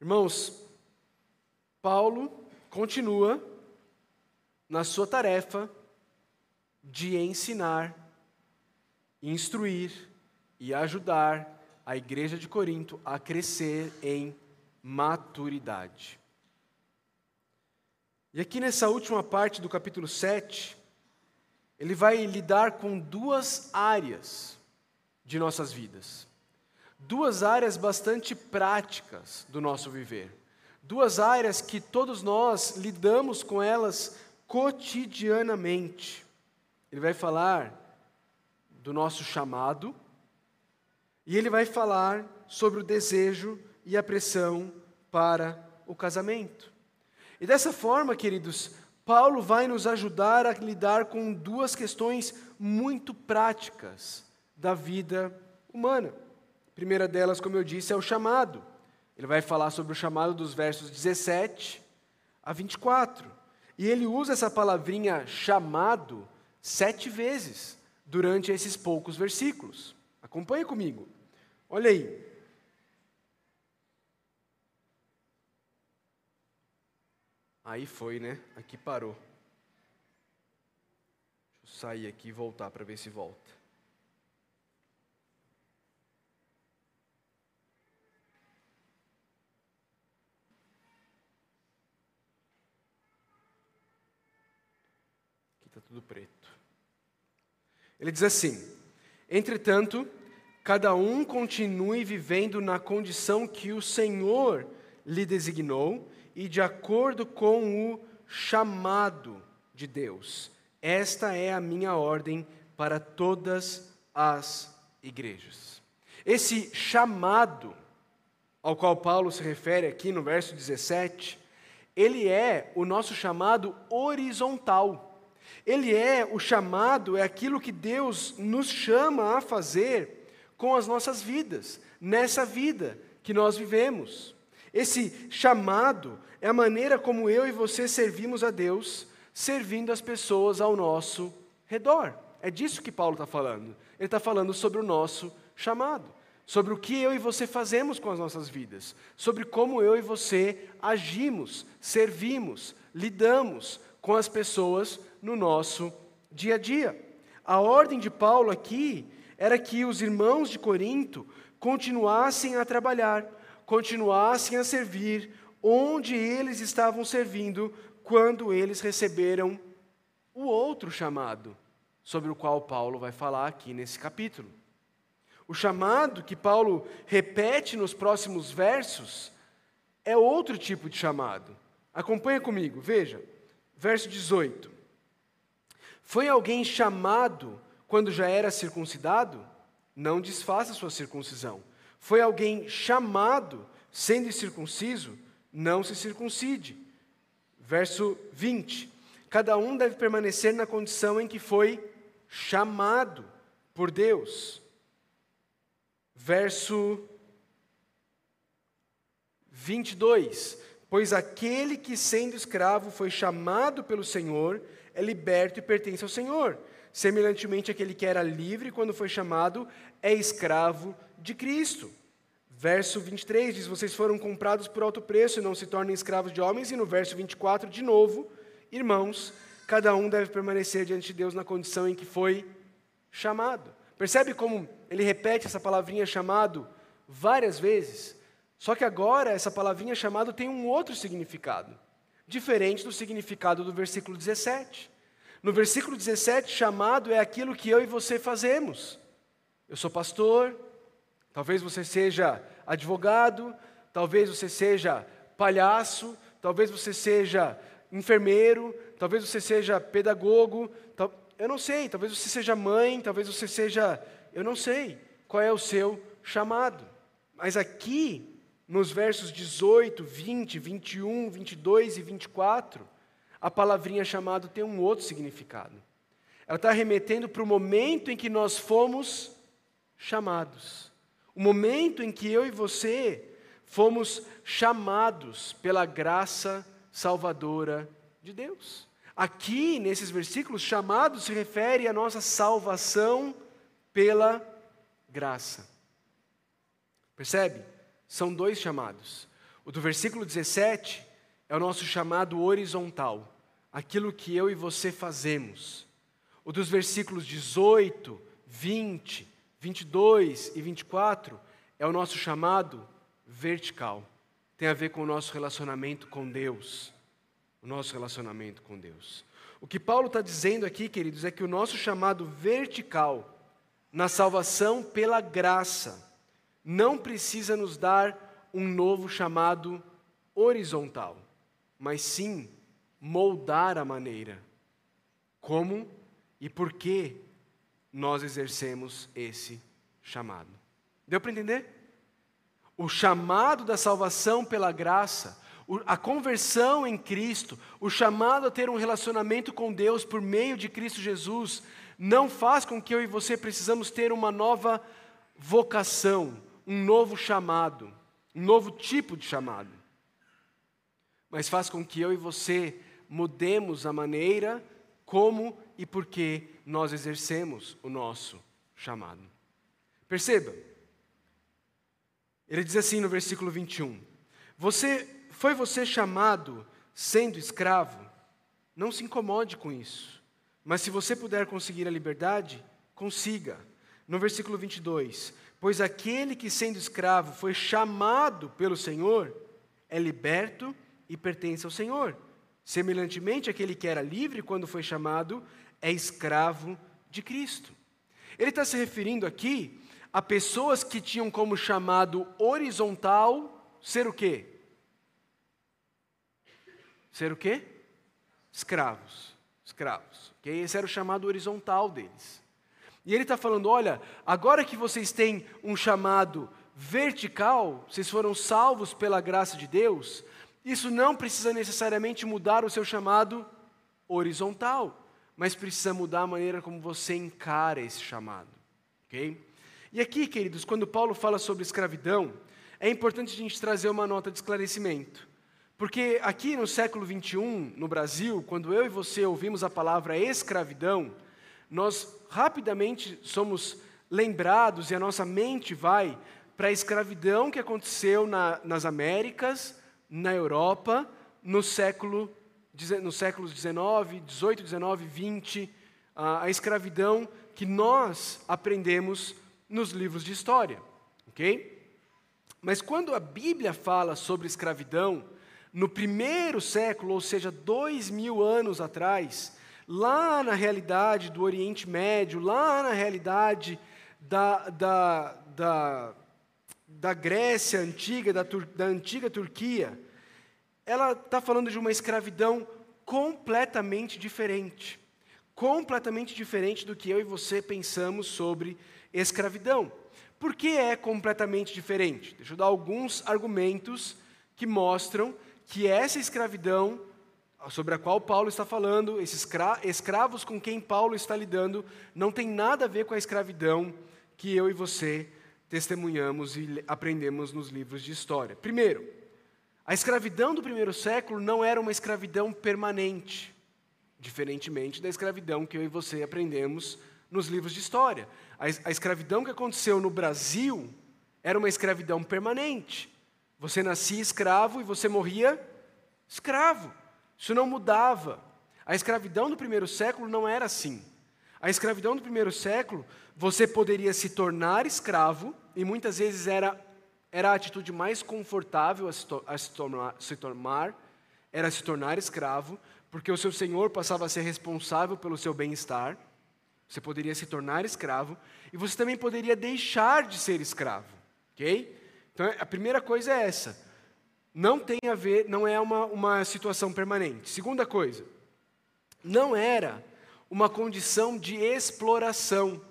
Irmãos, Paulo continua na sua tarefa de ensinar, instruir e ajudar a igreja de Corinto a crescer em maturidade. E aqui nessa última parte do capítulo 7, ele vai lidar com duas áreas de nossas vidas. Duas áreas bastante práticas do nosso viver. Duas áreas que todos nós lidamos com elas cotidianamente. Ele vai falar do nosso chamado e ele vai falar sobre o desejo e a pressão para o casamento. E dessa forma, queridos, Paulo vai nos ajudar a lidar com duas questões muito práticas da vida humana. Primeira delas, como eu disse, é o chamado. Ele vai falar sobre o chamado dos versos 17 a 24. E ele usa essa palavrinha chamado sete vezes durante esses poucos versículos. Acompanhe comigo. Olha aí. Aí foi, né? Aqui parou. Deixa eu sair aqui e voltar para ver se volta. Está tudo preto. Ele diz assim: Entretanto, cada um continue vivendo na condição que o Senhor lhe designou e de acordo com o chamado de Deus. Esta é a minha ordem para todas as igrejas. Esse chamado ao qual Paulo se refere aqui no verso 17, ele é o nosso chamado horizontal. Ele é o chamado, é aquilo que Deus nos chama a fazer com as nossas vidas, nessa vida que nós vivemos. Esse chamado é a maneira como eu e você servimos a Deus, servindo as pessoas ao nosso redor. É disso que Paulo está falando. Ele está falando sobre o nosso chamado, sobre o que eu e você fazemos com as nossas vidas, sobre como eu e você agimos, servimos, lidamos com as pessoas no nosso dia a dia. A ordem de Paulo aqui era que os irmãos de Corinto continuassem a trabalhar, continuassem a servir onde eles estavam servindo quando eles receberam o outro chamado, sobre o qual Paulo vai falar aqui nesse capítulo. O chamado que Paulo repete nos próximos versos é outro tipo de chamado. Acompanha comigo, veja, verso 18. Foi alguém chamado quando já era circuncidado? Não desfaça sua circuncisão. Foi alguém chamado sendo circunciso? Não se circuncide. Verso 20. Cada um deve permanecer na condição em que foi chamado por Deus. Verso 22. Pois aquele que sendo escravo foi chamado pelo Senhor, é liberto e pertence ao Senhor. Semelhantemente, aquele que era livre quando foi chamado é escravo de Cristo. Verso 23 diz: Vocês foram comprados por alto preço e não se tornem escravos de homens. E no verso 24, de novo, irmãos, cada um deve permanecer diante de Deus na condição em que foi chamado. Percebe como ele repete essa palavrinha chamado várias vezes? Só que agora essa palavrinha chamado tem um outro significado diferente do significado do versículo 17. No versículo 17, chamado é aquilo que eu e você fazemos. Eu sou pastor, talvez você seja advogado, talvez você seja palhaço, talvez você seja enfermeiro, talvez você seja pedagogo, eu não sei, talvez você seja mãe, talvez você seja, eu não sei qual é o seu chamado. Mas aqui nos versos 18, 20, 21, 22 e 24, a palavrinha chamado tem um outro significado. Ela está remetendo para o momento em que nós fomos chamados. O momento em que eu e você fomos chamados pela graça salvadora de Deus. Aqui, nesses versículos, chamado se refere à nossa salvação pela graça. Percebe? São dois chamados. O do versículo 17 é o nosso chamado horizontal, aquilo que eu e você fazemos. O dos versículos 18, 20, 22 e 24 é o nosso chamado vertical. Tem a ver com o nosso relacionamento com Deus. O nosso relacionamento com Deus. O que Paulo está dizendo aqui, queridos, é que o nosso chamado vertical na salvação pela graça não precisa nos dar um novo chamado horizontal, mas sim moldar a maneira como e por que nós exercemos esse chamado. Deu para entender? O chamado da salvação pela graça, a conversão em Cristo, o chamado a ter um relacionamento com Deus por meio de Cristo Jesus, não faz com que eu e você precisamos ter uma nova vocação, um novo chamado, um novo tipo de chamado. Mas faz com que eu e você mudemos a maneira como e por que nós exercemos o nosso chamado. Perceba, ele diz assim no versículo 21: Você foi você chamado sendo escravo? Não se incomode com isso. Mas se você puder conseguir a liberdade, consiga. No versículo 22, pois aquele que sendo escravo foi chamado pelo Senhor, é liberto e pertence ao Senhor. Semelhantemente, aquele que era livre quando foi chamado, é escravo de Cristo. Ele está se referindo aqui a pessoas que tinham como chamado horizontal ser o quê? Ser o quê? Escravos. Escravos. Okay? Esse era o chamado horizontal deles. E ele está falando: olha, agora que vocês têm um chamado vertical, vocês foram salvos pela graça de Deus, isso não precisa necessariamente mudar o seu chamado horizontal, mas precisa mudar a maneira como você encara esse chamado. Ok? E aqui, queridos, quando Paulo fala sobre escravidão, é importante a gente trazer uma nota de esclarecimento. Porque aqui no século 21, no Brasil, quando eu e você ouvimos a palavra escravidão, nós rapidamente somos lembrados e a nossa mente vai para a escravidão que aconteceu na, nas Américas, na Europa, no século, nos séculos 19, 18, 19, 20, a, a escravidão que nós aprendemos nos livros de história, ok? Mas quando a Bíblia fala sobre escravidão, no primeiro século, ou seja, dois mil anos atrás, lá na realidade do Oriente Médio, lá na realidade da, da, da, da Grécia antiga, da, da antiga Turquia, ela está falando de uma escravidão completamente diferente. Completamente diferente do que eu e você pensamos sobre escravidão. Por que é completamente diferente? Deixa eu dar alguns argumentos que mostram que essa escravidão sobre a qual Paulo está falando, esses escravos com quem Paulo está lidando, não tem nada a ver com a escravidão que eu e você testemunhamos e aprendemos nos livros de história. Primeiro, a escravidão do primeiro século não era uma escravidão permanente, diferentemente da escravidão que eu e você aprendemos nos livros de história. A, a escravidão que aconteceu no Brasil era uma escravidão permanente. Você nascia escravo e você morria escravo. Isso não mudava. A escravidão do primeiro século não era assim. A escravidão do primeiro século, você poderia se tornar escravo, e muitas vezes era, era a atitude mais confortável a se, to, a se, tornar, se tornar, era se tornar escravo, porque o seu senhor passava a ser responsável pelo seu bem-estar. Você poderia se tornar escravo, e você também poderia deixar de ser escravo. Ok? Então, a primeira coisa é essa. Não tem a ver, não é uma, uma situação permanente. Segunda coisa, não era uma condição de exploração.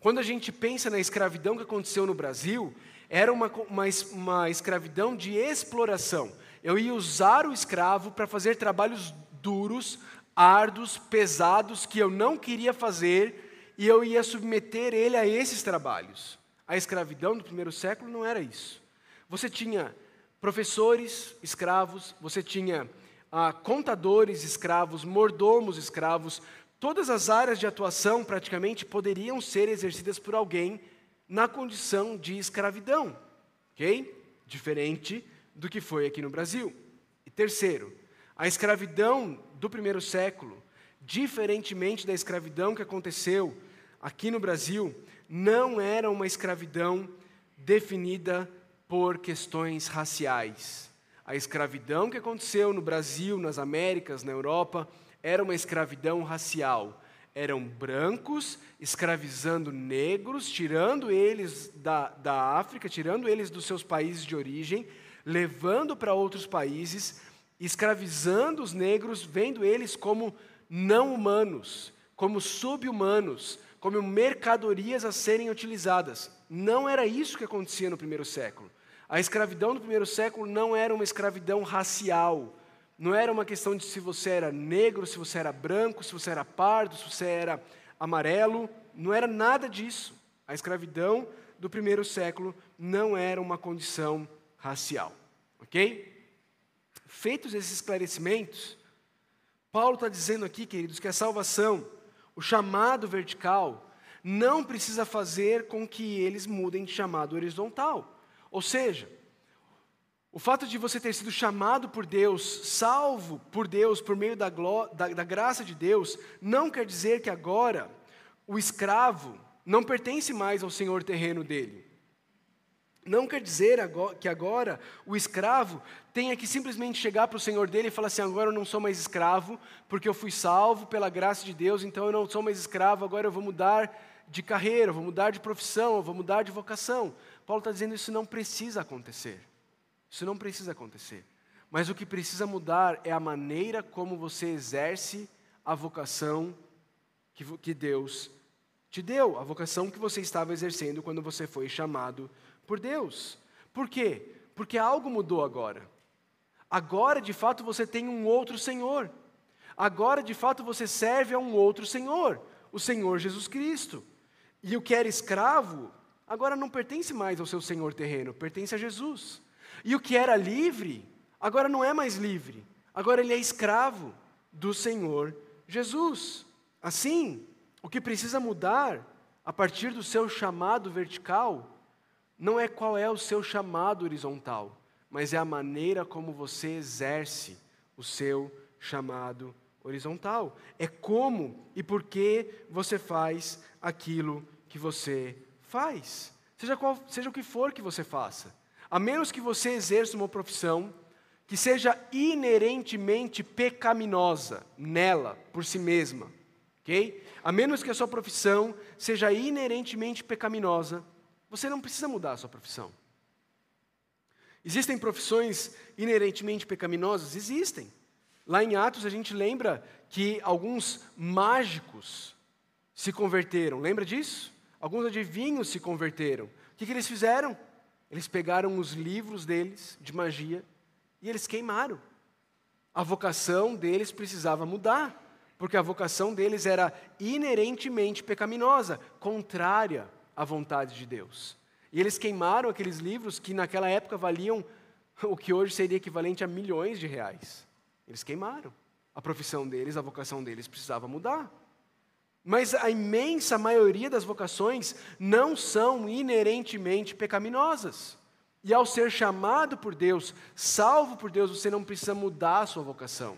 Quando a gente pensa na escravidão que aconteceu no Brasil, era uma, uma, uma escravidão de exploração. Eu ia usar o escravo para fazer trabalhos duros, árduos, pesados, que eu não queria fazer, e eu ia submeter ele a esses trabalhos. A escravidão do primeiro século não era isso. Você tinha professores escravos, você tinha ah, contadores escravos, mordomos escravos, todas as áreas de atuação praticamente poderiam ser exercidas por alguém na condição de escravidão, ok? Diferente do que foi aqui no Brasil. E terceiro, a escravidão do primeiro século, diferentemente da escravidão que aconteceu aqui no Brasil, não era uma escravidão definida por questões raciais. A escravidão que aconteceu no Brasil, nas Américas, na Europa, era uma escravidão racial. Eram brancos escravizando negros, tirando eles da, da África, tirando eles dos seus países de origem, levando para outros países, escravizando os negros, vendo eles como não humanos, como subhumanos, como mercadorias a serem utilizadas. Não era isso que acontecia no primeiro século. A escravidão do primeiro século não era uma escravidão racial. Não era uma questão de se você era negro, se você era branco, se você era pardo, se você era amarelo. Não era nada disso. A escravidão do primeiro século não era uma condição racial. Ok? Feitos esses esclarecimentos, Paulo está dizendo aqui, queridos, que a salvação, o chamado vertical, não precisa fazer com que eles mudem de chamado horizontal. Ou seja, o fato de você ter sido chamado por Deus, salvo por Deus, por meio da, da, da graça de Deus, não quer dizer que agora o escravo não pertence mais ao senhor terreno dele. Não quer dizer que agora o escravo tenha que simplesmente chegar para o senhor dele e falar assim: agora eu não sou mais escravo, porque eu fui salvo pela graça de Deus, então eu não sou mais escravo, agora eu vou mudar de carreira, eu vou mudar de profissão, eu vou mudar de vocação. Paulo está dizendo isso não precisa acontecer. Isso não precisa acontecer. Mas o que precisa mudar é a maneira como você exerce a vocação que, que Deus te deu, a vocação que você estava exercendo quando você foi chamado por Deus. Por quê? Porque algo mudou agora. Agora, de fato, você tem um outro Senhor. Agora, de fato, você serve a um outro Senhor, o Senhor Jesus Cristo. E o que era escravo agora não pertence mais ao seu senhor terreno, pertence a Jesus. E o que era livre, agora não é mais livre, agora ele é escravo do Senhor Jesus. Assim, o que precisa mudar a partir do seu chamado vertical não é qual é o seu chamado horizontal, mas é a maneira como você exerce o seu chamado horizontal. É como e por que você faz aquilo que você Faz. Seja, qual, seja o que for que você faça. A menos que você exerça uma profissão que seja inerentemente pecaminosa nela, por si mesma. ok? A menos que a sua profissão seja inerentemente pecaminosa, você não precisa mudar a sua profissão. Existem profissões inerentemente pecaminosas? Existem. Lá em Atos a gente lembra que alguns mágicos se converteram. Lembra disso? Alguns adivinhos se converteram. O que, que eles fizeram? Eles pegaram os livros deles de magia e eles queimaram. A vocação deles precisava mudar, porque a vocação deles era inerentemente pecaminosa, contrária à vontade de Deus. E eles queimaram aqueles livros que naquela época valiam o que hoje seria equivalente a milhões de reais. Eles queimaram. A profissão deles, a vocação deles precisava mudar. Mas a imensa maioria das vocações não são inerentemente pecaminosas. E ao ser chamado por Deus, salvo por Deus, você não precisa mudar a sua vocação.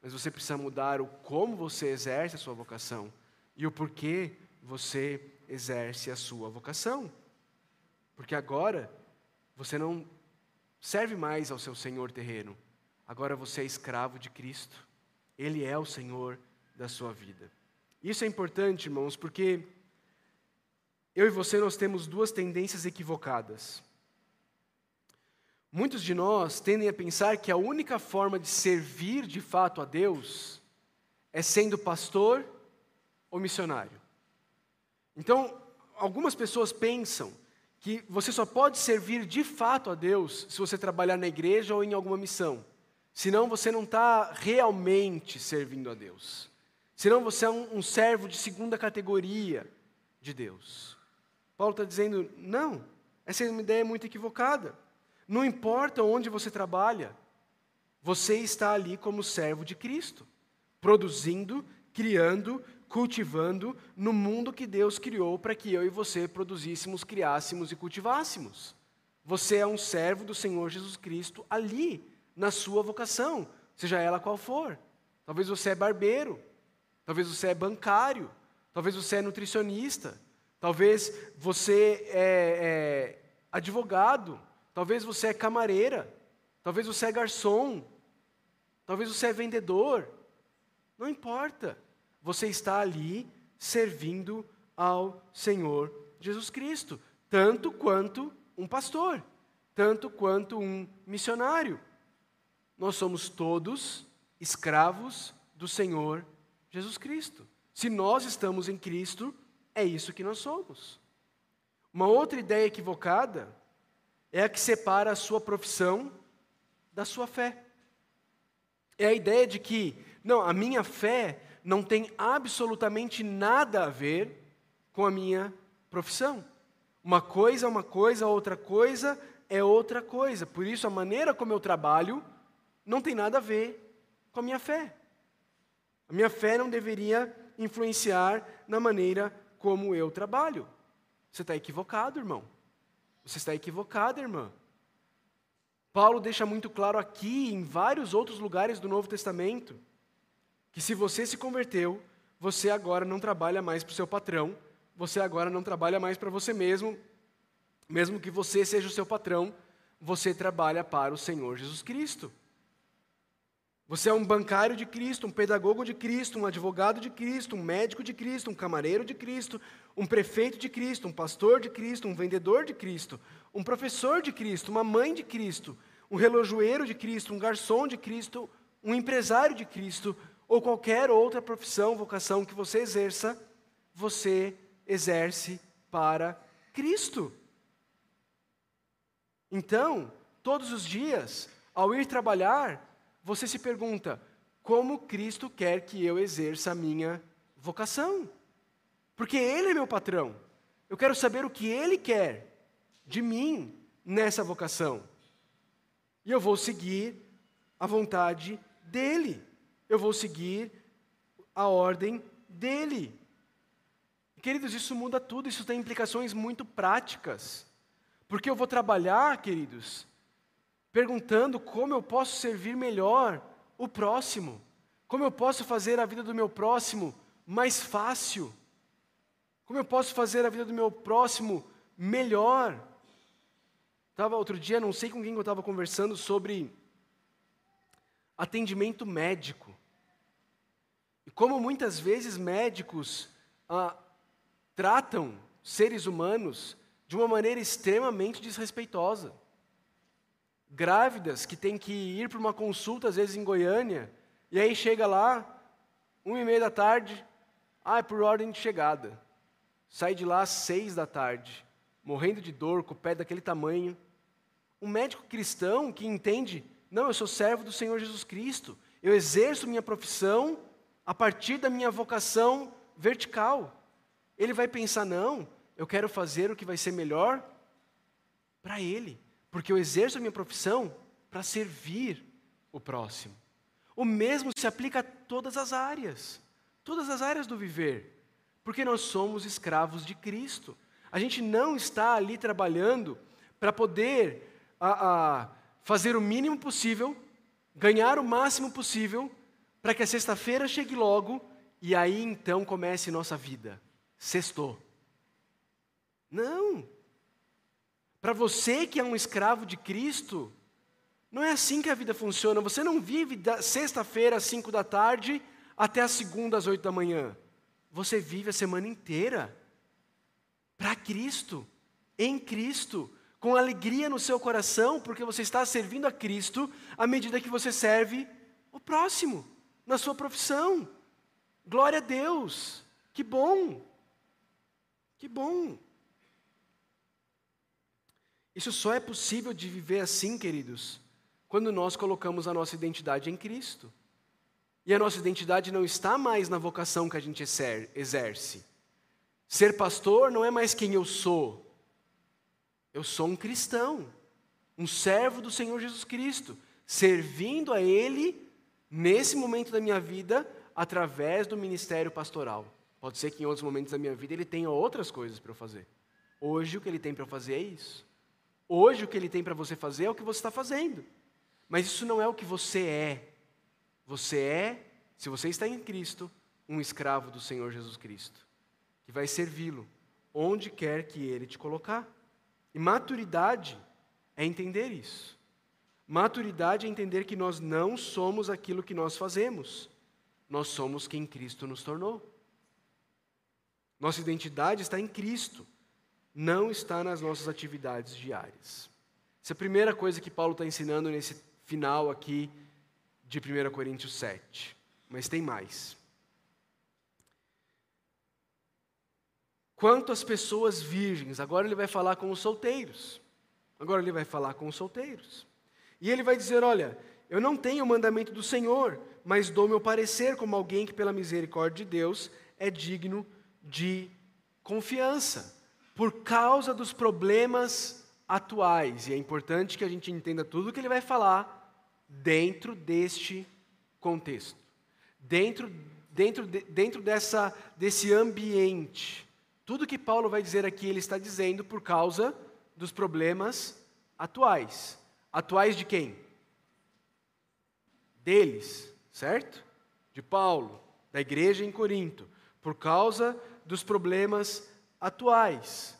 Mas você precisa mudar o como você exerce a sua vocação e o porquê você exerce a sua vocação. Porque agora você não serve mais ao seu Senhor terreno. Agora você é escravo de Cristo. Ele é o Senhor da sua vida. Isso é importante, irmãos, porque eu e você nós temos duas tendências equivocadas. Muitos de nós tendem a pensar que a única forma de servir de fato a Deus é sendo pastor ou missionário. Então, algumas pessoas pensam que você só pode servir de fato a Deus se você trabalhar na igreja ou em alguma missão. Senão você não está realmente servindo a Deus. Senão você é um, um servo de segunda categoria de Deus. Paulo está dizendo: não, essa é uma ideia muito equivocada. Não importa onde você trabalha, você está ali como servo de Cristo, produzindo, criando, cultivando no mundo que Deus criou para que eu e você produzíssemos, criássemos e cultivássemos. você é um servo do Senhor Jesus Cristo ali, na sua vocação, seja ela qual for. Talvez você é barbeiro, talvez você é bancário, talvez você é nutricionista, talvez você é, é advogado, talvez você é camareira, talvez você é garçom, talvez você é vendedor. Não importa. Você está ali servindo ao Senhor Jesus Cristo, tanto quanto um pastor, tanto quanto um missionário. Nós somos todos escravos do Senhor Jesus Cristo. Se nós estamos em Cristo, é isso que nós somos. Uma outra ideia equivocada é a que separa a sua profissão da sua fé. É a ideia de que, não, a minha fé não tem absolutamente nada a ver com a minha profissão. Uma coisa é uma coisa, outra coisa é outra coisa. Por isso, a maneira como eu trabalho não tem nada a ver com a minha fé. A minha fé não deveria influenciar na maneira como eu trabalho. Você está equivocado, irmão. Você está equivocada, irmã. Paulo deixa muito claro aqui, em vários outros lugares do Novo Testamento, que se você se converteu, você agora não trabalha mais para o seu patrão, você agora não trabalha mais para você mesmo, mesmo que você seja o seu patrão, você trabalha para o Senhor Jesus Cristo. Você é um bancário de Cristo, um pedagogo de Cristo, um advogado de Cristo, um médico de Cristo, um camareiro de Cristo, um prefeito de Cristo, um pastor de Cristo, um vendedor de Cristo, um professor de Cristo, uma mãe de Cristo, um relojoeiro de Cristo, um garçom de Cristo, um empresário de Cristo, ou qualquer outra profissão, vocação que você exerça, você exerce para Cristo. Então, todos os dias, ao ir trabalhar, você se pergunta: como Cristo quer que eu exerça a minha vocação? Porque Ele é meu patrão. Eu quero saber o que Ele quer de mim nessa vocação. E eu vou seguir a vontade dEle. Eu vou seguir a ordem dEle. Queridos, isso muda tudo, isso tem implicações muito práticas. Porque eu vou trabalhar, queridos, perguntando como eu posso servir melhor o próximo, como eu posso fazer a vida do meu próximo mais fácil, como eu posso fazer a vida do meu próximo melhor. Estava outro dia, não sei com quem eu estava conversando sobre atendimento médico. E como muitas vezes médicos ah, tratam seres humanos de uma maneira extremamente desrespeitosa. Grávidas que têm que ir para uma consulta, às vezes em Goiânia, e aí chega lá, uma e meia da tarde, ah, é por ordem de chegada. Sai de lá às seis da tarde, morrendo de dor, com o pé daquele tamanho. Um médico cristão que entende, não, eu sou servo do Senhor Jesus Cristo, eu exerço minha profissão a partir da minha vocação vertical ele vai pensar: não, eu quero fazer o que vai ser melhor para ele, porque eu exerço a minha profissão para servir o próximo. O mesmo se aplica a todas as áreas, todas as áreas do viver, porque nós somos escravos de Cristo. A gente não está ali trabalhando para poder a, a, fazer o mínimo possível, ganhar o máximo possível, para que a sexta-feira chegue logo e aí então comece nossa vida sextou. Não. Para você que é um escravo de Cristo, não é assim que a vida funciona. Você não vive da sexta-feira às cinco da tarde até a segunda às oito da manhã. Você vive a semana inteira para Cristo, em Cristo, com alegria no seu coração, porque você está servindo a Cristo à medida que você serve o próximo, na sua profissão. Glória a Deus, que bom. Que bom! Isso só é possível de viver assim, queridos, quando nós colocamos a nossa identidade em Cristo. E a nossa identidade não está mais na vocação que a gente exerce. Ser pastor não é mais quem eu sou. Eu sou um cristão, um servo do Senhor Jesus Cristo, servindo a Ele nesse momento da minha vida através do ministério pastoral. Pode ser que em outros momentos da minha vida ele tenha outras coisas para eu fazer. Hoje o que ele tem para eu fazer é isso. Hoje o que ele tem para você fazer é o que você está fazendo. Mas isso não é o que você é. Você é, se você está em Cristo, um escravo do Senhor Jesus Cristo, que vai servi-lo onde quer que ele te colocar. E maturidade é entender isso. Maturidade é entender que nós não somos aquilo que nós fazemos. Nós somos quem Cristo nos tornou. Nossa identidade está em Cristo, não está nas nossas atividades diárias. Essa é a primeira coisa que Paulo está ensinando nesse final aqui de 1 Coríntios 7. Mas tem mais. Quanto às pessoas virgens, agora ele vai falar com os solteiros. Agora ele vai falar com os solteiros. E ele vai dizer: Olha, eu não tenho o mandamento do Senhor, mas dou meu parecer como alguém que, pela misericórdia de Deus, é digno de confiança, por causa dos problemas atuais. E é importante que a gente entenda tudo o que ele vai falar dentro deste contexto, dentro, dentro, de, dentro dessa, desse ambiente. Tudo que Paulo vai dizer aqui, ele está dizendo por causa dos problemas atuais. Atuais de quem? Deles, certo? De Paulo, da igreja em Corinto, por causa dos problemas atuais.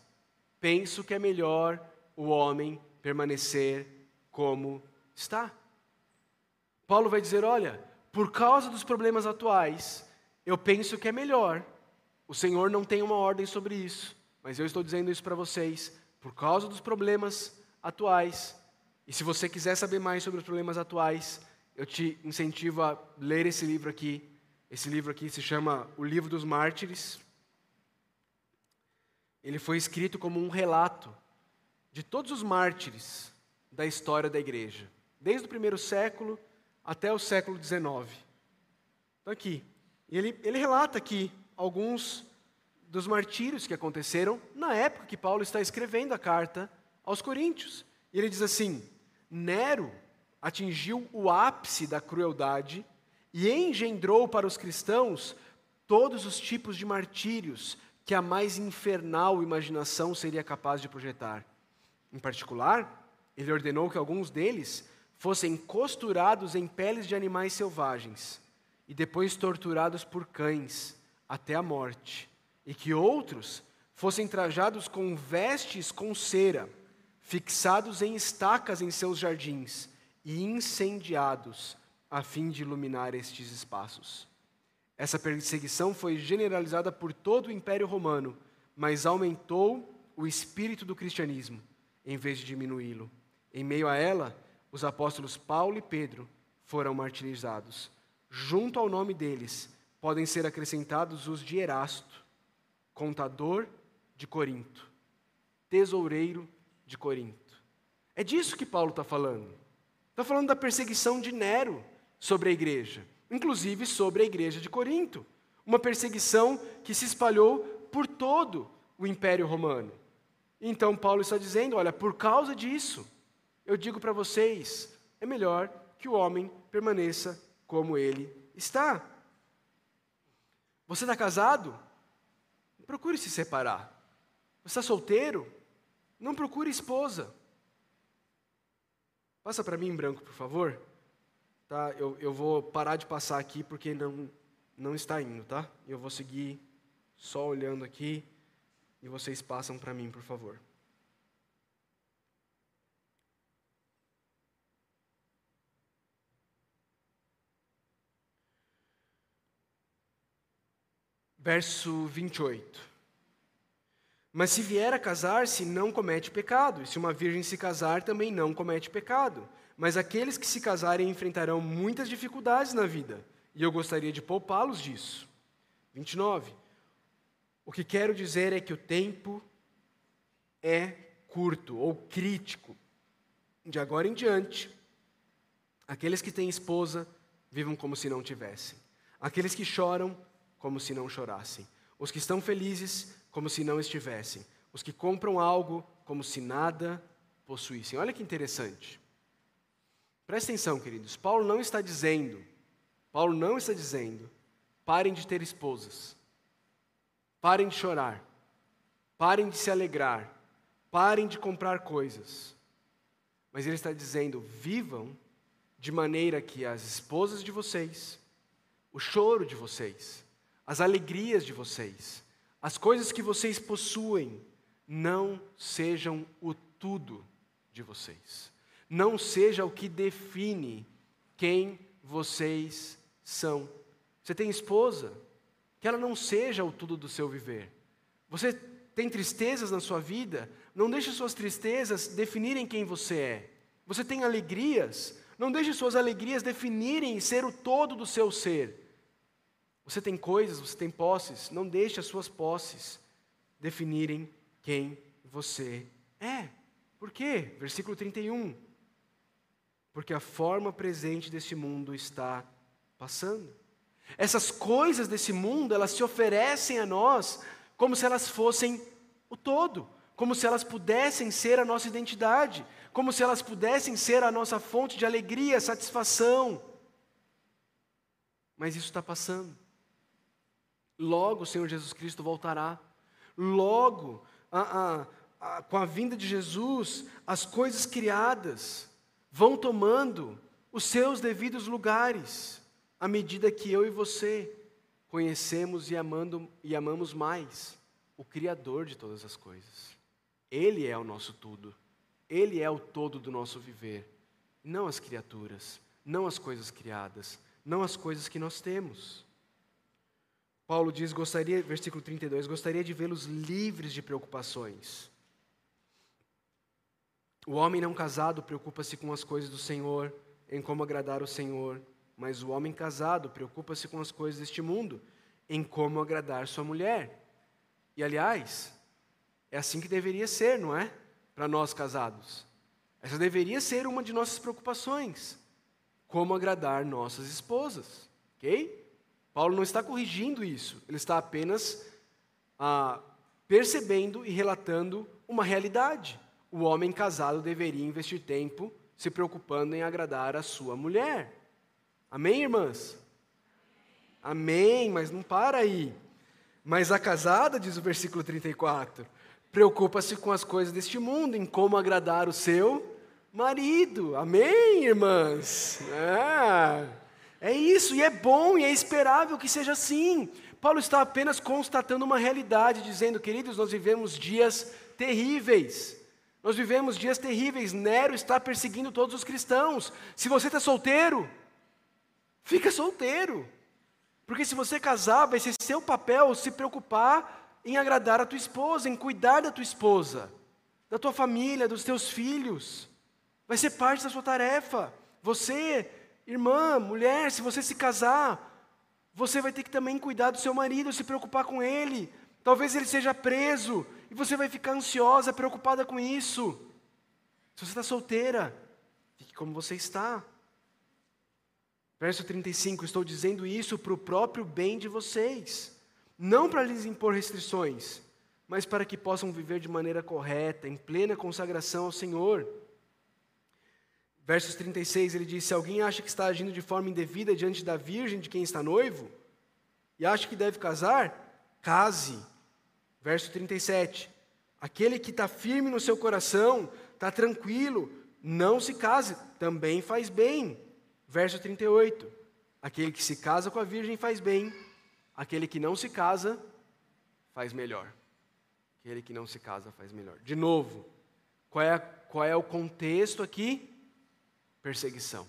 Penso que é melhor o homem permanecer como está. Paulo vai dizer: olha, por causa dos problemas atuais, eu penso que é melhor. O Senhor não tem uma ordem sobre isso, mas eu estou dizendo isso para vocês por causa dos problemas atuais. E se você quiser saber mais sobre os problemas atuais, eu te incentivo a ler esse livro aqui. Esse livro aqui se chama O Livro dos Mártires. Ele foi escrito como um relato de todos os mártires da história da igreja, desde o primeiro século até o século XIX. Então, aqui. Ele, ele relata aqui alguns dos martírios que aconteceram na época que Paulo está escrevendo a carta aos Coríntios. E ele diz assim: Nero atingiu o ápice da crueldade e engendrou para os cristãos todos os tipos de martírios que a mais infernal imaginação seria capaz de projetar. Em particular, ele ordenou que alguns deles fossem costurados em peles de animais selvagens e depois torturados por cães até a morte e que outros fossem trajados com vestes com cera, fixados em estacas em seus jardins e incendiados, a fim de iluminar estes espaços. Essa perseguição foi generalizada por todo o Império Romano, mas aumentou o espírito do cristianismo, em vez de diminuí-lo. Em meio a ela, os apóstolos Paulo e Pedro foram martirizados. Junto ao nome deles, podem ser acrescentados os de Erasto, contador de Corinto, tesoureiro de Corinto. É disso que Paulo está falando. Está falando da perseguição de Nero sobre a igreja, inclusive sobre a igreja de Corinto. Uma perseguição que se espalhou por todo o Império Romano. Então Paulo está dizendo: olha, por causa disso, eu digo para vocês, é melhor que o homem permaneça como ele está. Você está casado? procure se separar. Você está solteiro? Não procure esposa. Passa para mim em branco, por favor. Tá? Eu, eu vou parar de passar aqui porque não, não está indo, tá? Eu vou seguir só olhando aqui e vocês passam para mim, por favor. verso 28. Mas se vier a casar-se, não comete pecado, e se uma virgem se casar, também não comete pecado. Mas aqueles que se casarem enfrentarão muitas dificuldades na vida, e eu gostaria de poupá-los disso. 29. O que quero dizer é que o tempo é curto ou crítico. De agora em diante, aqueles que têm esposa vivam como se não tivessem. Aqueles que choram, como se não chorassem. Os que estão felizes, como se não estivessem. Os que compram algo, como se nada possuíssem. Olha que interessante. Presta atenção, queridos. Paulo não está dizendo, Paulo não está dizendo, parem de ter esposas, parem de chorar, parem de se alegrar, parem de comprar coisas. Mas ele está dizendo: vivam de maneira que as esposas de vocês, o choro de vocês, as alegrias de vocês, as coisas que vocês possuem, não sejam o tudo de vocês. Não seja o que define quem vocês são. Você tem esposa? Que ela não seja o tudo do seu viver. Você tem tristezas na sua vida? Não deixe suas tristezas definirem quem você é. Você tem alegrias? Não deixe suas alegrias definirem ser o todo do seu ser. Você tem coisas, você tem posses, não deixe as suas posses definirem quem você é. Por quê? Versículo 31. Porque a forma presente deste mundo está passando. Essas coisas desse mundo, elas se oferecem a nós como se elas fossem o todo, como se elas pudessem ser a nossa identidade, como se elas pudessem ser a nossa fonte de alegria, satisfação. Mas isso está passando. Logo o Senhor Jesus Cristo voltará. Logo, com a vinda de Jesus, as coisas criadas vão tomando os seus devidos lugares, à medida que eu e você conhecemos e, amando, e amamos mais o Criador de todas as coisas. Ele é o nosso tudo. Ele é o todo do nosso viver, não as criaturas, não as coisas criadas, não as coisas que nós temos. Paulo diz, gostaria, versículo 32, gostaria de vê-los livres de preocupações. O homem não casado preocupa-se com as coisas do Senhor, em como agradar o Senhor, mas o homem casado preocupa-se com as coisas deste mundo, em como agradar sua mulher. E aliás, é assim que deveria ser, não é? para nós casados. Essa deveria ser uma de nossas preocupações. Como agradar nossas esposas. Ok? Paulo não está corrigindo isso, ele está apenas ah, percebendo e relatando uma realidade. O homem casado deveria investir tempo se preocupando em agradar a sua mulher. Amém, irmãs? Amém, mas não para aí. Mas a casada, diz o versículo 34, Preocupa-se com as coisas deste mundo, em como agradar o seu marido. Amém, irmãs? É, é isso, e é bom e é esperável que seja assim. Paulo está apenas constatando uma realidade, dizendo, queridos, nós vivemos dias terríveis. Nós vivemos dias terríveis. Nero está perseguindo todos os cristãos. Se você está solteiro, fica solteiro. Porque se você casar, vai ser seu papel se preocupar em agradar a tua esposa, em cuidar da tua esposa, da tua família, dos teus filhos. Vai ser parte da sua tarefa. Você, irmã, mulher, se você se casar, você vai ter que também cuidar do seu marido, se preocupar com ele. Talvez ele seja preso e você vai ficar ansiosa, preocupada com isso. Se você está solteira, fique como você está. Verso 35: Estou dizendo isso para o próprio bem de vocês não para lhes impor restrições, mas para que possam viver de maneira correta, em plena consagração ao Senhor. Versos 36, ele diz: Se alguém acha que está agindo de forma indevida diante da virgem de quem está noivo, e acha que deve casar, case. Verso 37, aquele que está firme no seu coração, está tranquilo, não se case, também faz bem. Verso 38, aquele que se casa com a virgem faz bem Aquele que não se casa faz melhor. Aquele que não se casa faz melhor. De novo, qual é, qual é o contexto aqui? Perseguição.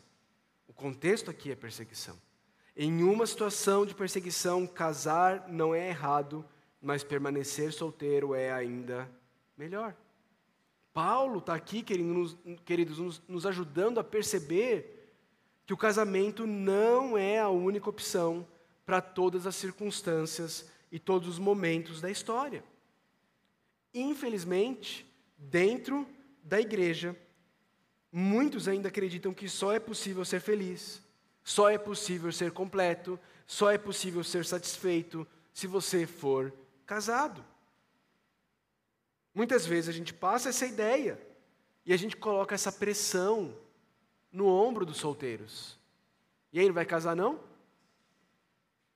O contexto aqui é perseguição. Em uma situação de perseguição, casar não é errado, mas permanecer solteiro é ainda melhor. Paulo está aqui, queridos, nos, nos ajudando a perceber que o casamento não é a única opção para todas as circunstâncias e todos os momentos da história. Infelizmente, dentro da igreja, muitos ainda acreditam que só é possível ser feliz, só é possível ser completo, só é possível ser satisfeito se você for casado. Muitas vezes a gente passa essa ideia e a gente coloca essa pressão no ombro dos solteiros. E aí, não vai casar não?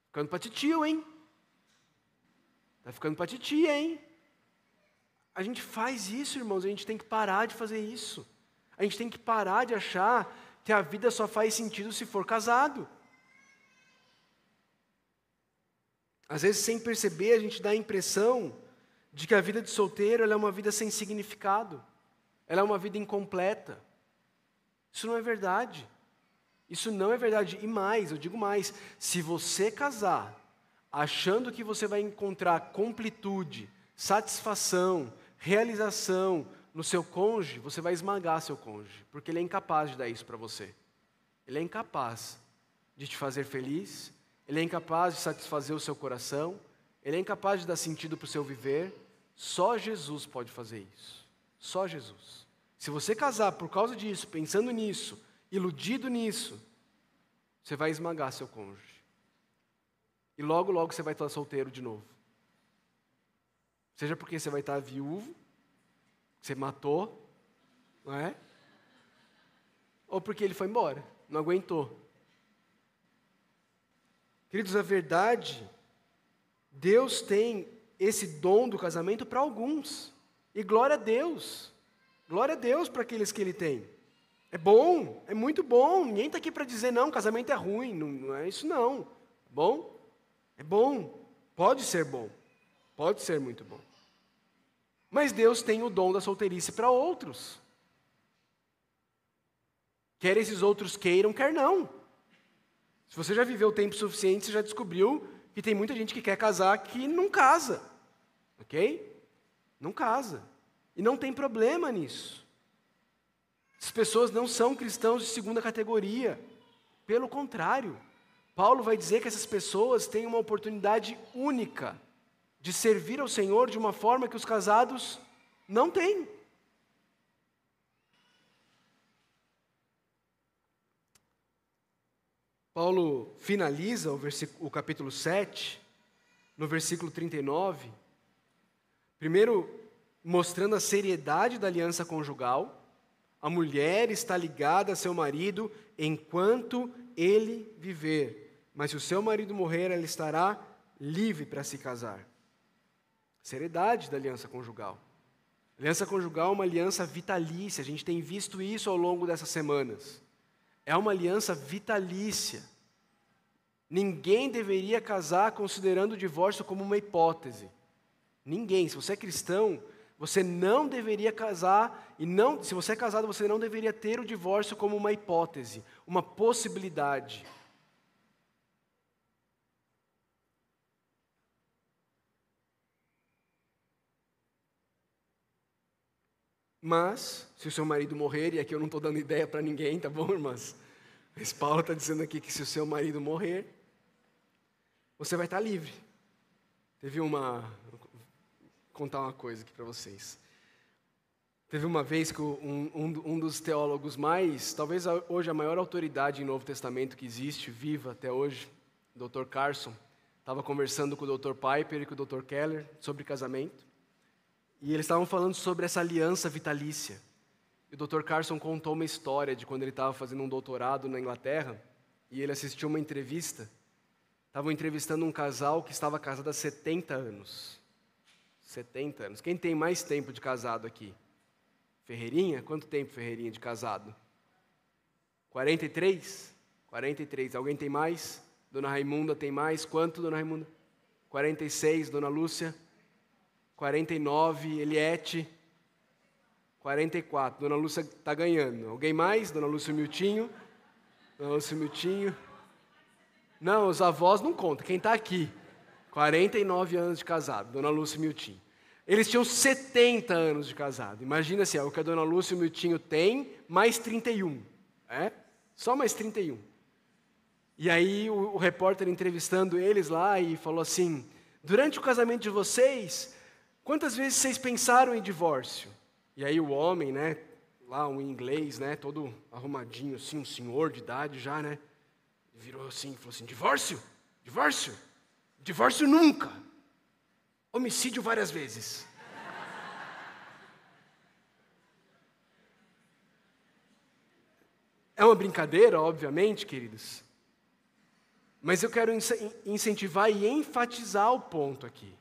Ficando para titio, hein? Está ficando para titia, hein? A gente faz isso, irmãos, a gente tem que parar de fazer isso. A gente tem que parar de achar que a vida só faz sentido se for casado. Às vezes, sem perceber, a gente dá a impressão de que a vida de solteiro é uma vida sem significado, ela é uma vida incompleta. Isso não é verdade. Isso não é verdade. E mais, eu digo mais: se você casar achando que você vai encontrar completude, satisfação, realização no seu cônjuge, você vai esmagar seu cônjuge, porque ele é incapaz de dar isso para você. Ele é incapaz de te fazer feliz, ele é incapaz de satisfazer o seu coração, ele é incapaz de dar sentido para o seu viver. Só Jesus pode fazer isso. Só Jesus. Se você casar por causa disso, pensando nisso, iludido nisso, você vai esmagar seu cônjuge. E logo, logo você vai estar solteiro de novo. Seja porque você vai estar viúvo, você matou, não é? Ou porque ele foi embora, não aguentou. Queridos, a verdade, Deus tem esse dom do casamento para alguns. E glória a Deus. Glória a Deus para aqueles que Ele tem. É bom, é muito bom. Ninguém está aqui para dizer, não, casamento é ruim. Não, não é isso, não. Bom? É bom. Pode ser bom. Pode ser muito bom. Mas Deus tem o dom da solteirice para outros. Quer esses outros queiram, quer não. Se você já viveu tempo suficiente, você já descobriu que tem muita gente que quer casar que não casa. Ok? Não casa. E não tem problema nisso. As pessoas não são cristãos de segunda categoria. Pelo contrário, Paulo vai dizer que essas pessoas têm uma oportunidade única de servir ao Senhor de uma forma que os casados não têm. Paulo finaliza o, o capítulo 7, no versículo 39, primeiro mostrando a seriedade da aliança conjugal. A mulher está ligada a seu marido enquanto ele viver, mas se o seu marido morrer, ela estará livre para se casar. Seriedade da aliança conjugal. Aliança conjugal é uma aliança vitalícia, a gente tem visto isso ao longo dessas semanas. É uma aliança vitalícia. Ninguém deveria casar considerando o divórcio como uma hipótese. Ninguém. Se você é cristão, você não deveria casar e não, se você é casado, você não deveria ter o divórcio como uma hipótese, uma possibilidade. Mas, se o seu marido morrer, e aqui eu não estou dando ideia para ninguém, tá bom, irmãs? Mas Paulo está dizendo aqui que se o seu marido morrer, você vai estar livre. Teve uma. Vou contar uma coisa aqui para vocês. Teve uma vez que um, um, um, dos teólogos mais, talvez hoje a maior autoridade em Novo Testamento que existe, viva até hoje, Dr. Carson, estava conversando com o Dr. Piper e com o Dr. Keller sobre casamento. E eles estavam falando sobre essa aliança vitalícia. O Dr. Carson contou uma história de quando ele estava fazendo um doutorado na Inglaterra e ele assistiu uma entrevista. Estavam entrevistando um casal que estava casado há 70 anos. 70 anos. Quem tem mais tempo de casado aqui? Ferreirinha? Quanto tempo, Ferreirinha, de casado? 43? 43. Alguém tem mais? Dona Raimunda tem mais? Quanto, Dona Raimunda? 46. Dona Lúcia? 49, Eliette, 44. Dona Lúcia está ganhando. Alguém mais? Dona Lúcia Miltinho? Dona Lúcia Miltinho? Não, os avós não contam. Quem está aqui? 49 anos de casado, Dona Lúcia Miltinho. Eles tinham 70 anos de casado. Imagina assim, é o que a Dona Lúcia Miltinho tem, mais 31. É? Só mais 31. E aí o, o repórter entrevistando eles lá e falou assim: durante o casamento de vocês, Quantas vezes vocês pensaram em divórcio? E aí o homem, né, lá um inglês, né, todo arrumadinho assim, um senhor de idade já, né, virou assim e falou assim: divórcio? Divórcio? Divórcio nunca. Homicídio várias vezes. É uma brincadeira, obviamente, queridos. Mas eu quero incentivar e enfatizar o ponto aqui.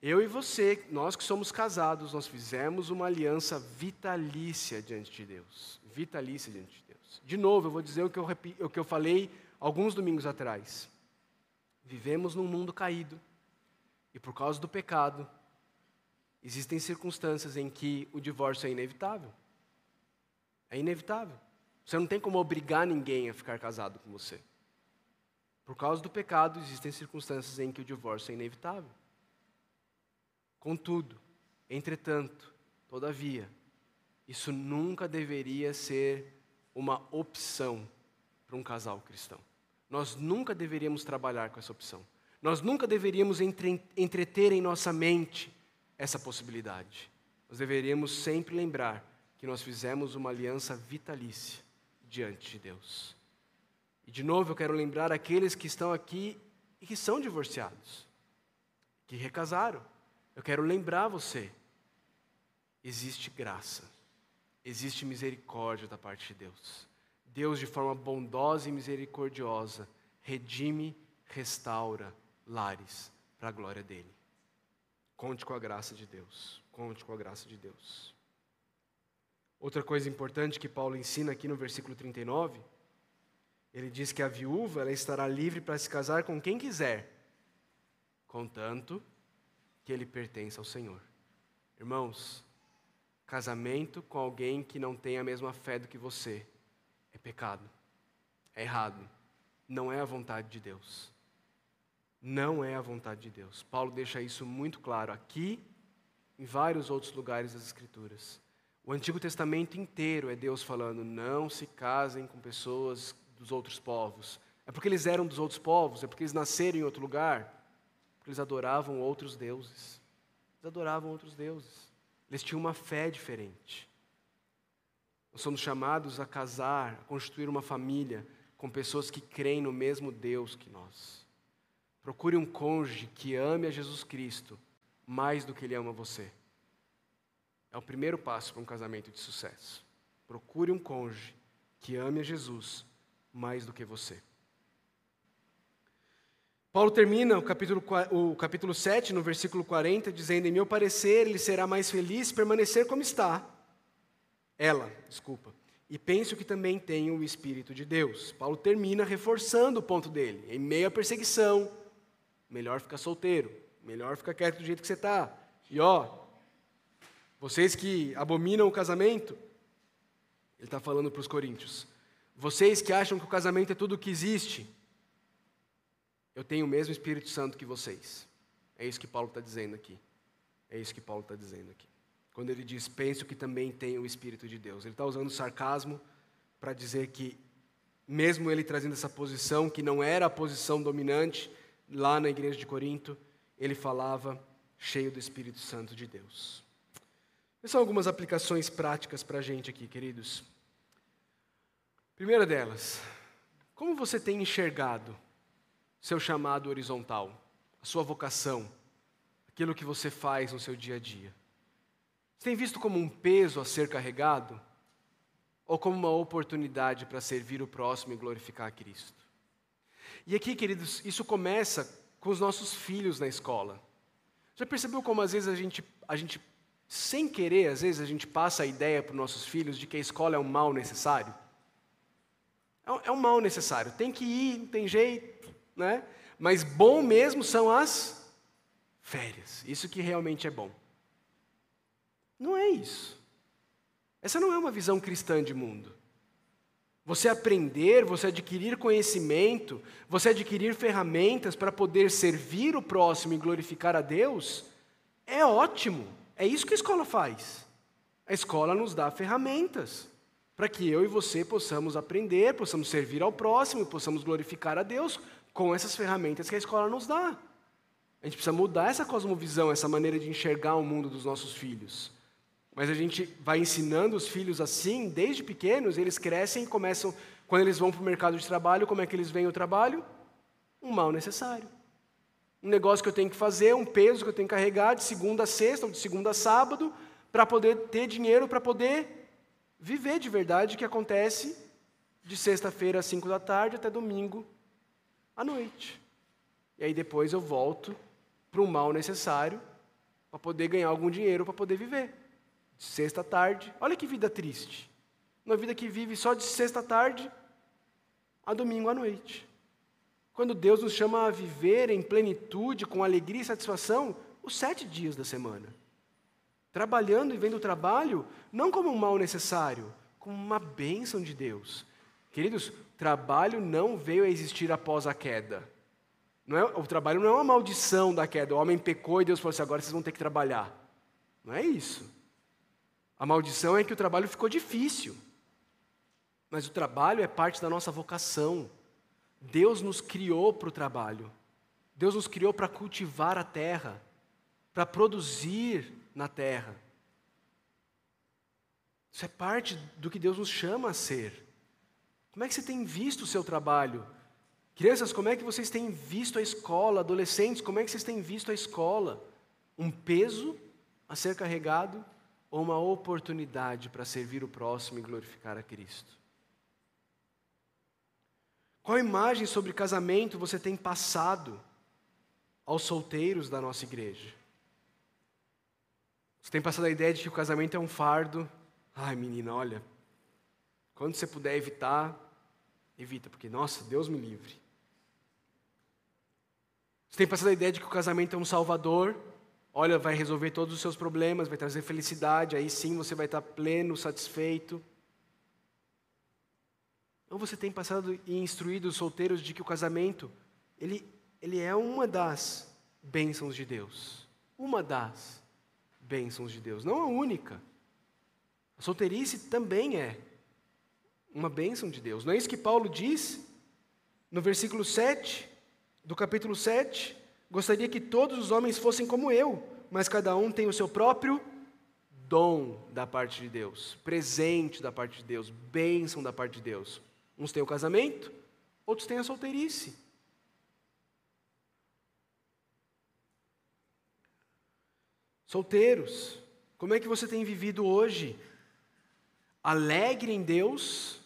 Eu e você, nós que somos casados, nós fizemos uma aliança vitalícia diante de Deus. Vitalícia diante de Deus. De novo, eu vou dizer o que eu, o que eu falei alguns domingos atrás. Vivemos num mundo caído. E por causa do pecado, existem circunstâncias em que o divórcio é inevitável. É inevitável. Você não tem como obrigar ninguém a ficar casado com você. Por causa do pecado, existem circunstâncias em que o divórcio é inevitável. Contudo, entretanto, todavia, isso nunca deveria ser uma opção para um casal cristão. Nós nunca deveríamos trabalhar com essa opção. Nós nunca deveríamos entre, entreter em nossa mente essa possibilidade. Nós deveríamos sempre lembrar que nós fizemos uma aliança vitalícia diante de Deus. E de novo eu quero lembrar aqueles que estão aqui e que são divorciados, que recasaram. Eu quero lembrar você: existe graça, existe misericórdia da parte de Deus. Deus, de forma bondosa e misericordiosa, redime, restaura lares para a glória dele. Conte com a graça de Deus. Conte com a graça de Deus. Outra coisa importante que Paulo ensina aqui no versículo 39, ele diz que a viúva ela estará livre para se casar com quem quiser, contanto que ele pertença ao Senhor. Irmãos, casamento com alguém que não tem a mesma fé do que você é pecado, é errado, não é a vontade de Deus. Não é a vontade de Deus. Paulo deixa isso muito claro aqui, em vários outros lugares das Escrituras. O Antigo Testamento inteiro é Deus falando: não se casem com pessoas dos outros povos. É porque eles eram dos outros povos, é porque eles nasceram em outro lugar, eles adoravam outros deuses. Eles adoravam outros deuses. Eles tinham uma fé diferente. Nós somos chamados a casar, a constituir uma família com pessoas que creem no mesmo Deus que nós. Procure um cônjuge que ame a Jesus Cristo mais do que ele ama você. É o primeiro passo para um casamento de sucesso. Procure um cônjuge que ame a Jesus mais do que você. Paulo termina o capítulo, o capítulo 7, no versículo 40, dizendo: Em meu parecer, ele será mais feliz permanecer como está. Ela, desculpa. E penso que também tem o Espírito de Deus. Paulo termina reforçando o ponto dele. Em meio à perseguição, melhor ficar solteiro, melhor ficar quieto do jeito que você está. E ó, vocês que abominam o casamento, ele está falando para os coríntios, vocês que acham que o casamento é tudo o que existe, eu tenho o mesmo Espírito Santo que vocês. É isso que Paulo está dizendo aqui. É isso que Paulo está dizendo aqui. Quando ele diz, penso que também tem o Espírito de Deus. Ele está usando sarcasmo para dizer que, mesmo ele trazendo essa posição, que não era a posição dominante lá na igreja de Corinto, ele falava cheio do Espírito Santo de Deus. Essas são algumas aplicações práticas para a gente aqui, queridos. Primeira delas, como você tem enxergado seu chamado horizontal, a sua vocação, aquilo que você faz no seu dia a dia? Você tem visto como um peso a ser carregado? Ou como uma oportunidade para servir o próximo e glorificar a Cristo? E aqui, queridos, isso começa com os nossos filhos na escola. Já percebeu como às vezes a gente, a gente sem querer, às vezes a gente passa a ideia para os nossos filhos de que a escola é um mal necessário? É um é mal necessário, tem que ir, não tem jeito, né? Mas bom mesmo são as férias. Isso que realmente é bom. Não é isso. Essa não é uma visão cristã de mundo. Você aprender, você adquirir conhecimento, você adquirir ferramentas para poder servir o próximo e glorificar a Deus, é ótimo. É isso que a escola faz. A escola nos dá ferramentas para que eu e você possamos aprender, possamos servir ao próximo possamos glorificar a Deus com essas ferramentas que a escola nos dá. A gente precisa mudar essa cosmovisão, essa maneira de enxergar o mundo dos nossos filhos. Mas a gente vai ensinando os filhos assim, desde pequenos, eles crescem e começam, quando eles vão para o mercado de trabalho, como é que eles veem o trabalho? Um mal necessário. Um negócio que eu tenho que fazer, um peso que eu tenho que carregar de segunda a sexta ou de segunda a sábado, para poder ter dinheiro, para poder viver de verdade o que acontece de sexta-feira às cinco da tarde até domingo à noite. E aí depois eu volto para um mal necessário, para poder ganhar algum dinheiro para poder viver. De sexta tarde. Olha que vida triste. Uma vida que vive só de sexta tarde a domingo à noite. Quando Deus nos chama a viver em plenitude, com alegria e satisfação, os sete dias da semana. Trabalhando e vendo o trabalho não como um mal necessário, como uma bênção de Deus. Queridos, trabalho não veio a existir após a queda. É, o trabalho não é uma maldição da queda. O homem pecou e Deus falou assim: agora vocês vão ter que trabalhar. Não é isso. A maldição é que o trabalho ficou difícil. Mas o trabalho é parte da nossa vocação. Deus nos criou para o trabalho. Deus nos criou para cultivar a terra, para produzir na terra. Isso é parte do que Deus nos chama a ser. Como é que você tem visto o seu trabalho? Crianças, como é que vocês têm visto a escola? Adolescentes, como é que vocês têm visto a escola? Um peso a ser carregado ou uma oportunidade para servir o próximo e glorificar a Cristo? Qual imagem sobre casamento você tem passado aos solteiros da nossa igreja? Você tem passado a ideia de que o casamento é um fardo? Ai, menina, olha, quando você puder evitar, evita, porque, nossa, Deus me livre. Você tem passado a ideia de que o casamento é um salvador, olha, vai resolver todos os seus problemas, vai trazer felicidade, aí sim você vai estar pleno, satisfeito. Ou você tem passado e instruído os solteiros de que o casamento, ele, ele é uma das bênçãos de Deus. Uma das bênçãos de Deus, não a única. A solteirice também é uma bênção de Deus. Não é isso que Paulo diz no versículo 7 do capítulo 7, gostaria que todos os homens fossem como eu, mas cada um tem o seu próprio dom da parte de Deus, presente da parte de Deus, bênção da parte de Deus. Uns têm o casamento, outros têm a solteirice. Solteiros, como é que você tem vivido hoje? Alegre em Deus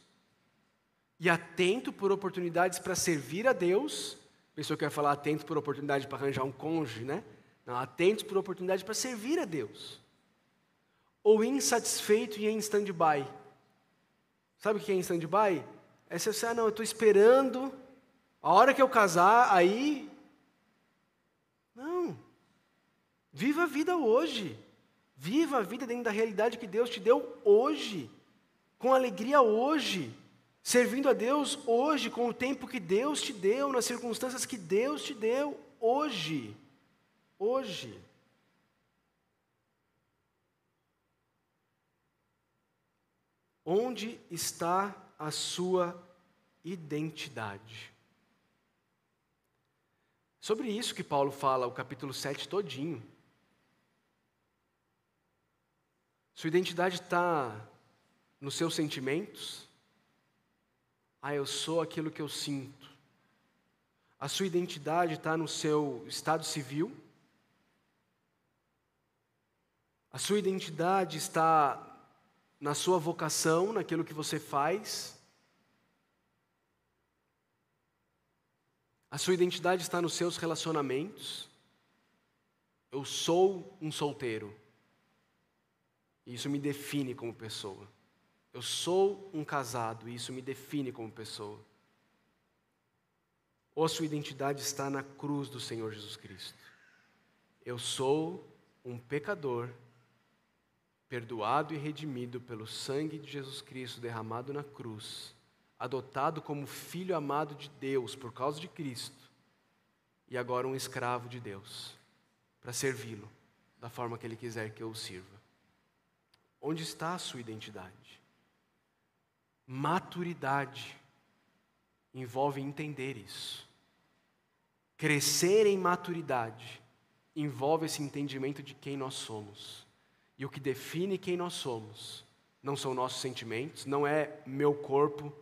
e atento por oportunidades para servir a Deus Pessoa que falar atentos por oportunidade para arranjar um cônjuge, né? Não, atentos por oportunidade para servir a Deus. Ou insatisfeito e em stand-by. Sabe o que é em stand-by? É se você, ah, não, eu estou esperando, a hora que eu casar, aí. Não. Viva a vida hoje. Viva a vida dentro da realidade que Deus te deu hoje. Com alegria hoje servindo a Deus hoje, com o tempo que Deus te deu, nas circunstâncias que Deus te deu hoje. Hoje. Onde está a sua identidade? Sobre isso que Paulo fala o capítulo 7 todinho. Sua identidade está nos seus sentimentos, ah, eu sou aquilo que eu sinto. A sua identidade está no seu estado civil. A sua identidade está na sua vocação, naquilo que você faz. A sua identidade está nos seus relacionamentos. Eu sou um solteiro. E isso me define como pessoa. Eu sou um casado e isso me define como pessoa. Ou a sua identidade está na cruz do Senhor Jesus Cristo. Eu sou um pecador, perdoado e redimido pelo sangue de Jesus Cristo derramado na cruz, adotado como filho amado de Deus por causa de Cristo, e agora um escravo de Deus, para servi-lo da forma que Ele quiser que eu o sirva. Onde está a sua identidade? Maturidade envolve entender isso. Crescer em maturidade envolve esse entendimento de quem nós somos. E o que define quem nós somos não são nossos sentimentos, não é meu corpo,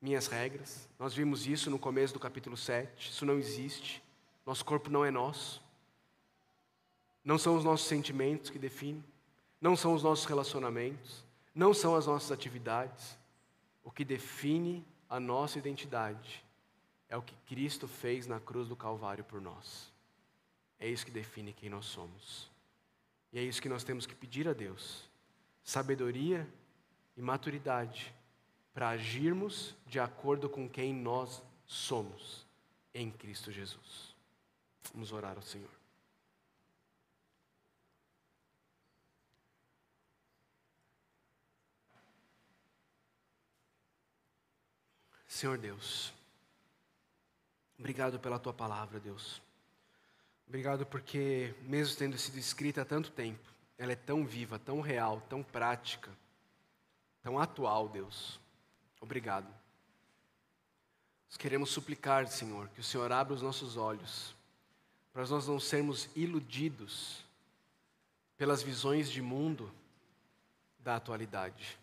minhas regras. Nós vimos isso no começo do capítulo 7. Isso não existe. Nosso corpo não é nosso. Não são os nossos sentimentos que definem, não são os nossos relacionamentos, não são as nossas atividades. O que define a nossa identidade é o que Cristo fez na cruz do Calvário por nós. É isso que define quem nós somos. E é isso que nós temos que pedir a Deus: sabedoria e maturidade para agirmos de acordo com quem nós somos em Cristo Jesus. Vamos orar ao Senhor. Senhor Deus, obrigado pela tua palavra, Deus. Obrigado porque, mesmo tendo sido escrita há tanto tempo, ela é tão viva, tão real, tão prática, tão atual, Deus. Obrigado. Nós queremos suplicar, Senhor, que o Senhor abra os nossos olhos, para nós não sermos iludidos pelas visões de mundo da atualidade,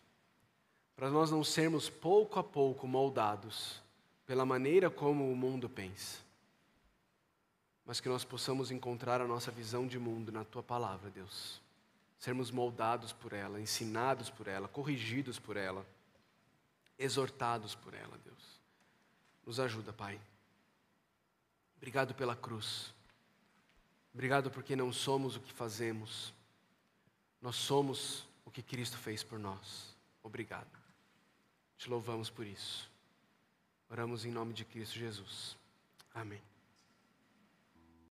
para nós não sermos pouco a pouco moldados pela maneira como o mundo pensa, mas que nós possamos encontrar a nossa visão de mundo na tua palavra, Deus. Sermos moldados por ela, ensinados por ela, corrigidos por ela, exortados por ela, Deus. Nos ajuda, Pai. Obrigado pela cruz. Obrigado porque não somos o que fazemos. Nós somos o que Cristo fez por nós. Obrigado. Te louvamos por isso. Oramos em nome de Cristo Jesus. Amém.